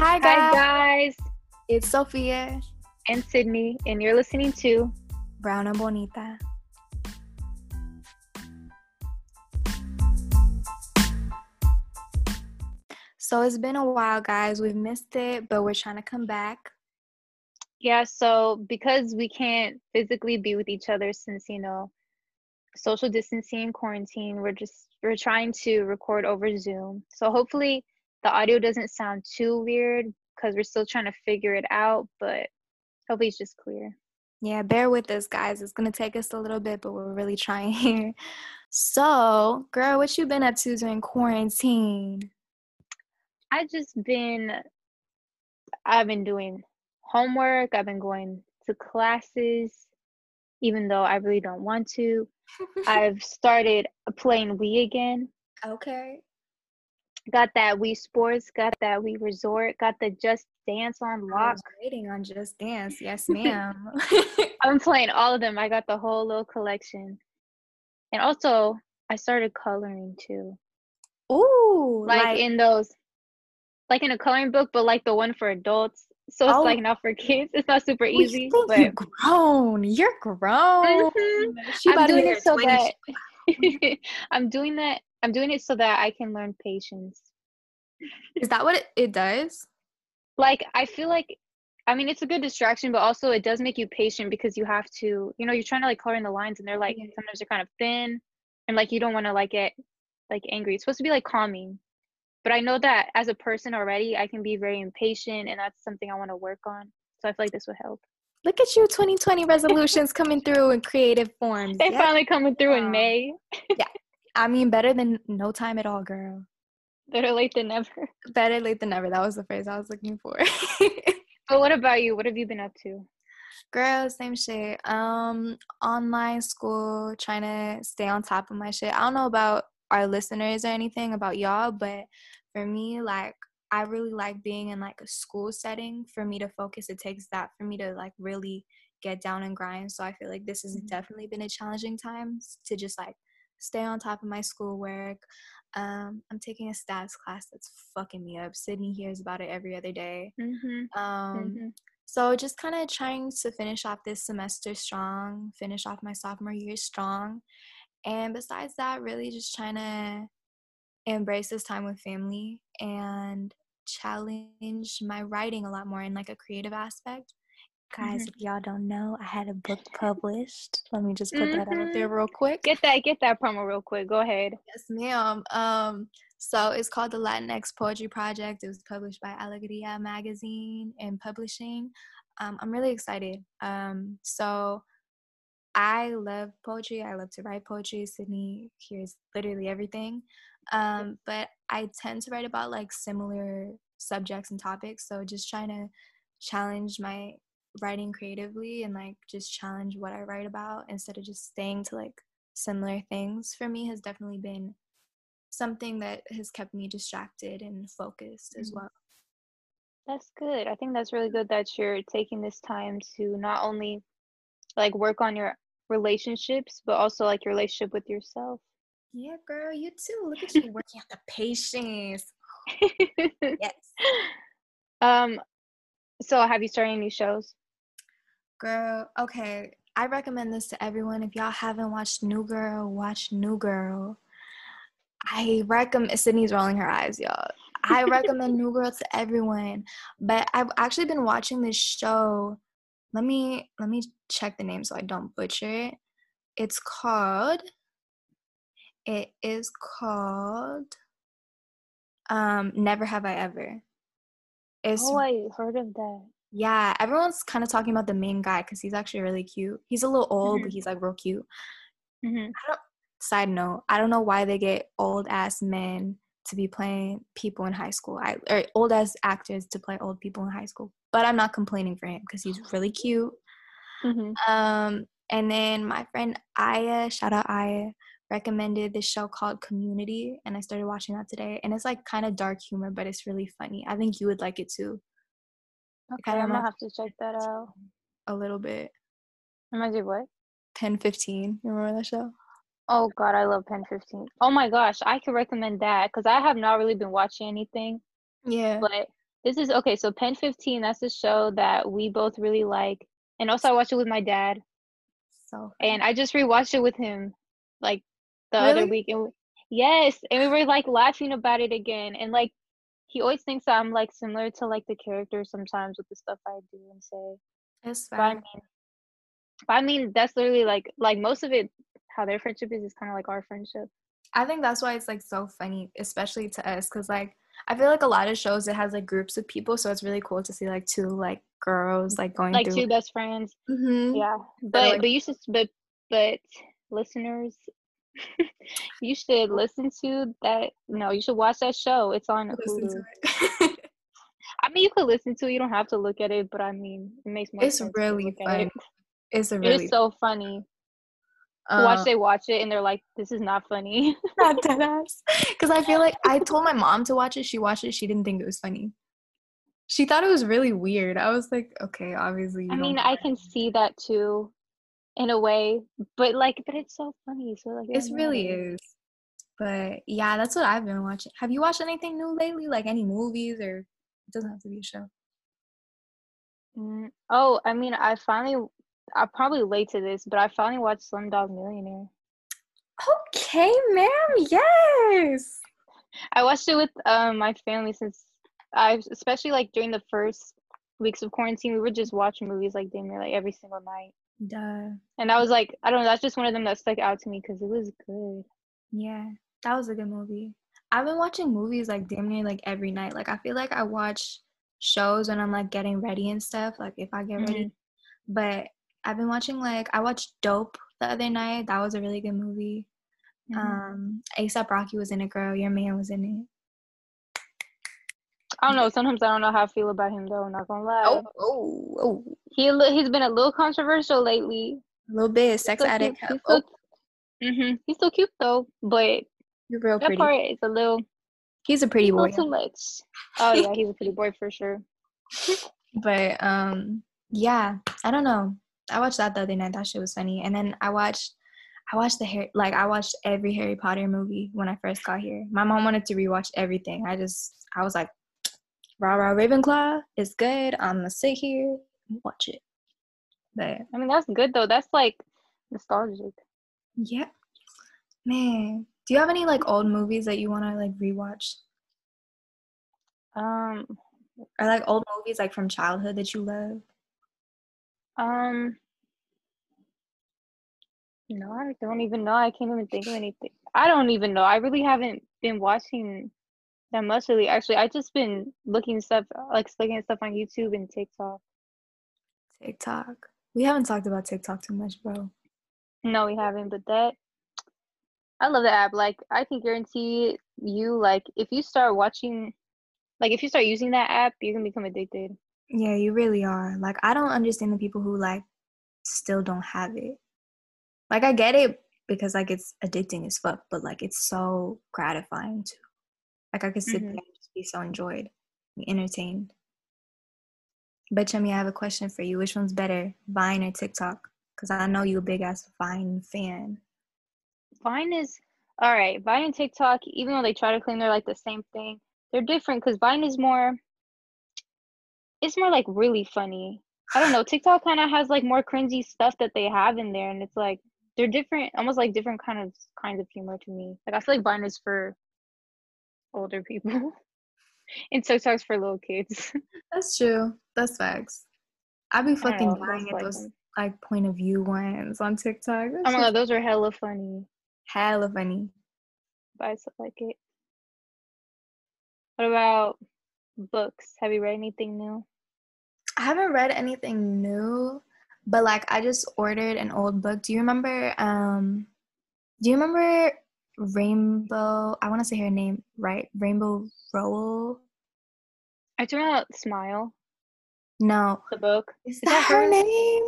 Hi guys. Hi guys, It's Sophia, and Sydney, and you're listening to Brown and Bonita. So it's been a while, guys. We've missed it, but we're trying to come back. Yeah, so because we can't physically be with each other since, you know, social distancing and quarantine, we're just we're trying to record over Zoom. So hopefully the audio doesn't sound too weird because we're still trying to figure it out, but hopefully it's just clear. Yeah, bear with us, guys. It's gonna take us a little bit, but we're really trying here. So, girl, what you been up to during quarantine? I just been I've been doing homework, I've been going to classes even though I really don't want to. I've started playing Wii again. okay. Got that Wii Sports, got that Wii Resort, got the Just Dance on lock. waiting on Just Dance. Yes, ma'am. I'm playing all of them. I got the whole little collection. And also, I started coloring too. Ooh, Like, in those like in a coloring book, but like the one for adults. So it's Oh. like not for kids. It's not super easy. think But you're grown. You're grown. Mhm. I'm doing it so her 20s. that I'm doing that I'm doing it so that I can learn patience. Is that what it, it does? like i feel like i mean it's a good distraction but also it does make you patient because you have to you know you're trying to like color in the lines and they're like Yeah. sometimes they're kind of thin and like you don't want to like get like angry it's supposed to be like calming but i know that as a person already i can be very impatient and that's something i want to work on so i feel like this would help Look at you, 2020 resolutions coming through in creative forms. they Yes. finally coming through ma'am. in may I mean, better than no time at all, girl. better late than never Better late than never. That was the phrase I was looking for. but what about you what have you been up to girl, same shit. Um, online school, trying to stay on top of my shit. I don't know about our listeners or anything about y'all, but for me, like I really like being in like a school setting. For me to focus, it takes that for me to like really get down and grind. So I feel like this has Mhm. definitely been a challenging time to just like stay on top of my schoolwork. Um, I'm taking a stats class that's fucking me up. Sydney hears about it every other day. mm-hmm. Um, hmm so just kind of trying to finish off this semester strong, finish off my sophomore year strong. And besides that, really just trying to embrace this time with family and challenge my writing a lot more in like a creative aspect. Guys, Mhm. if y'all don't know, I had a book published. Let me just put that out there real quick. get that get that promo real quick go ahead Yes, ma'am. Um, so it's called the Latinx Poetry Project. It was published by Alegria Magazine and Publishing. Um, I'm really excited. Um, so I love poetry. I love to write poetry. Sydney hears literally everything. Um, but I tend to write about like similar subjects and topics. So just trying to challenge my writing creatively and like just challenge what I write about instead of just staying to like similar things for me has definitely been something that has kept me distracted and focused as Mhm. well. That's good. I think that's really good that you're taking this time to not only like work on your relationships, but also like your relationship with yourself. Yeah, girl, you too. Look at you working out the patience. Yes. um, so have you started any shows? Girl, okay. I recommend this to everyone. If y'all haven't watched New Girl, watch New Girl. I recommend Sydney's rolling her eyes, y'all. I recommend New Girl to everyone. But I've actually been watching this show. Let me let me check the name so I don't butcher it. It's called it is called um Never Have I Ever. It's Oh, I heard of that. yeah, everyone's kind of talking about the main guy because he's actually really cute. He's a little old, but Mhm. he's like real cute. hmm Side note, I don't know why they get old ass men to be playing people in high school. I or old ass actors to play old people in high school. But I'm not complaining for him because he's really cute. hmm Um, and then my friend Aya, shout out Aya, recommended this show called Community, and I started watching that today. And it's like kind of dark humor, but it's really funny. I think you would like it too. Okay, I'm gonna have to check that out. A little bit. Reminds you of what? Pen, 15. You remember that show? Oh God, I love Pen 15. Oh my gosh, I could recommend that because I have not really been watching anything. Yeah. But this is okay. So Pen 15, that's a show that we both really like. And also I watched it with my dad. So And I just rewatched it with him like the Really? other week. And we, yes, and we were like laughing about it again. And like he always thinks that I'm like similar to like the character sometimes with the stuff I do and say. it's But I mean, but I mean that's literally like like most of it. How their friendship is is kind of like our friendship. I think that's why it's like so funny, especially to us, because like I feel like a lot of shows it has like groups of people, so it's really cool to see like two like girls like going Like through. two best friends. Mhm. Yeah, are, but like- but you should but but listeners, you should listen to that. No, you should watch that show. It's on Hulu. it. I mean, you could listen to it. You don't have to look at it, but I mean, it makes more It's really look at fun. It. it's a really is so funny. Um, watch they watch it and they're like, "This is not funny." not dead ass. Because I feel like I told my mom to watch it. She watched it. She didn't think it was funny. She thought it was really weird. I was like, okay, obviously. I mean, I can see that too, in a way. But like, but it's so funny. So like, it really is. But yeah, that's what I've been watching. Have you watched anything new lately? Like any movies or it doesn't have to be a show. Mm, Oh, I mean, I finally. I'm probably late to this, but I finally watched Slumdog Millionaire. Okay, ma'am. Yes. I watched it with um my family since I, especially like during the first weeks of quarantine, we would just watch movies like damn near like every single night. Duh. And I was like, I don't know, that's just one of them that stuck out to me because it was good. Yeah, that was a good movie. I've been watching movies like damn near like every night. Like I feel like I watch shows when I'm like getting ready and stuff. Like if I get ready, but I've been watching like I watched Dope the other night. That was a really good movie. Mhm. Um, ASAP Rocky was in it. Girl, your man was in it. I don't know. Sometimes I don't know how I feel about him though. Not gonna lie. oh, oh, He he's been a little controversial lately. a little bit sex addict. cute. He's Oh, still, hmm He's still cute though, but you're real that pretty. part is a little, He's a pretty boy. too much. Oh yeah, he's a pretty boy for sure. But um, yeah, I don't know. I watched that the other night. That shit was funny. And then I watched, I watched the Harry, like I watched every Harry Potter movie when I first got here. My mom wanted to rewatch everything. I just, I was like, rah rah Ravenclaw is good. I'm gonna sit here and watch it. But I mean, that's good though. That's like nostalgic. yeah, man. Do you have any like old movies that you want to like rewatch, Um, or like old movies like from childhood that you love? um, no, I don't even know. I can't even think of anything. I don't even know. I really haven't been watching that much lately. Actually, I just been looking stuff like looking at stuff on YouTube and TikTok. TikTok. We haven't talked about TikTok too much, bro. No, we haven't, but that I love the app. Like I can guarantee you, like if you start watching, like if you start using that app, you're gonna become addicted. Yeah, you really are. Like, I don't understand the people who like still don't have it. Like, I get it because like it's addicting as fuck, but like it's so gratifying too. Like, I could sit Mhm. there and just be so enjoyed, be entertained. But Chummy, I have a question for you. Which one's better, Vine or TikTok? Because I know you're a big ass Vine fan. Vine is all right. Vine and TikTok, even though they try to claim they're like the same thing, they're different because Vine is more. It's more like really funny. I don't know. TikTok kind of has like more cringy stuff that they have in there, and it's like they're different, almost like different kind of kinds of humor to me. Like I feel like Vine is for older people, and TikTok's for little kids. That's true. That's facts. I be fucking dying at like those them. like point of view ones on TikTok. Oh my god, those are hella funny. hella funny. But I still like it. What about books? Have you read anything new? I haven't read anything new, but like I just ordered an old book. Do you remember um do you remember Rainbow I want to say her name right? Rainbow Rowell? I talking about Smile, No. the book. Is that that her her? name?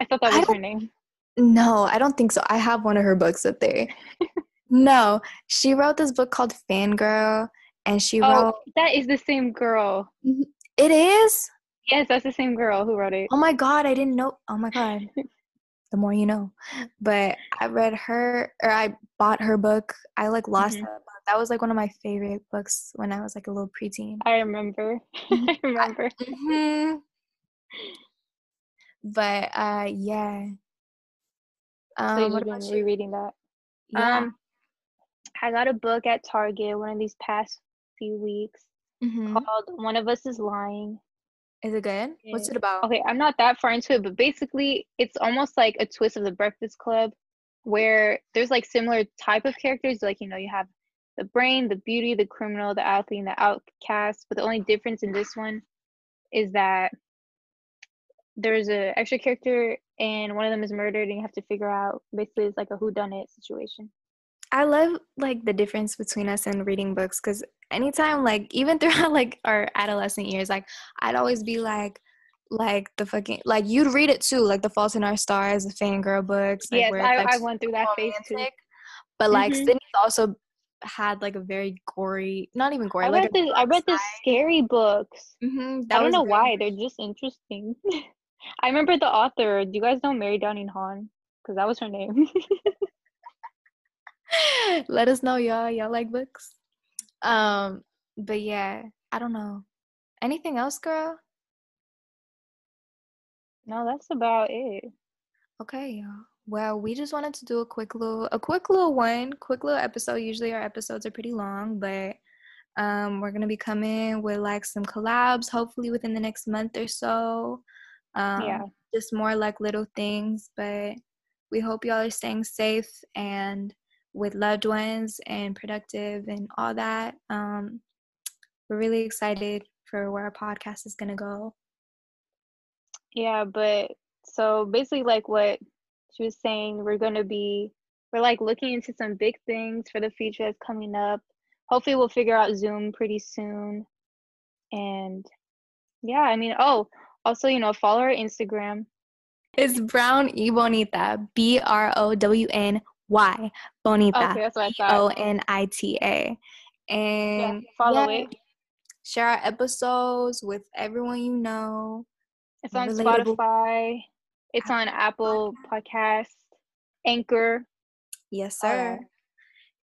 I thought that was her name. No, I don't think so. I have one of her books up there. no, she wrote this book called Fangirl and she Oh, wrote that is the same girl. Mm-hmm. It is? Yes, that's the same girl who wrote it. Oh my god, I didn't know. Oh my god. the more you know. But I read her or I bought her book. I like lost Mhm. that book that was like one of my favorite books when I was like a little preteen. I remember. I remember. hmm But uh, yeah. so Um, you've what been about you? rereading that. Yeah. Um, I got a book at Target one of these past few weeks hmm called "One of Us Is Lying." Is it good? What's it about? Okay, I'm not that far into it, but basically, it's almost like a twist of The Breakfast Club, where there's like similar type of characters. Like you know, you have the brain, the beauty, the criminal, the athlete, and the outcast. But the only difference in this one is that there's a extra character, and one of them is murdered, and you have to figure out. Basically, it's like a whodunit situation. I love like the difference between us and reading books because anytime like even throughout like our adolescent years, like I'd always be like like the fucking like you'd read it too, like the Fault in Our Stars, the fangirl books, like yes, where I, like I went through that phase too. But like Mhm. Sydney's also had like a very gory, not even gory, I like read the I read the scary books. hmm I don't know why they're just interesting. I remember the author. Do you guys know Mary Downing Hahn? Because that was her name. Let us know, y'all. Y'all like books. Um, but yeah, I don't know. Anything else, girl? No, that's about it. Okay, y'all. Well, we just wanted to do a quick little, a quick little one, quick little episode. Usually our episodes are pretty long, but um, we're gonna be coming with like some collabs, hopefully within the next month or so. Um, Yeah. just more like little things, but we hope y'all are staying safe and with loved ones and productive and all that. Um, we're really excited for where our podcast is gonna go. Yeah, but so basically, like what she was saying, we're gonna be we're like looking into some big things for the future that's coming up. Hopefully, we'll figure out Zoom pretty soon. And yeah, I mean, oh, also, you know, follow our Instagram. It's Brown y Bonita, B R O W N Y Bonita, Okay, that's what I thought. O N I T A. Yeah, And follow yeah, it. Share our episodes with everyone you know. It's on relatable Spotify. It's on Apple Podcast, Anchor. Yes, sir.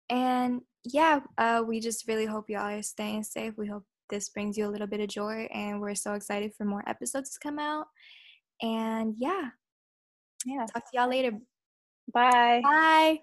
that. And yeah, uh, we just really hope y'all are staying safe. We hope this brings you a little bit of joy, and we're so excited for more episodes to come out. And yeah, Yeah. talk to y'all later. Bye. Bye.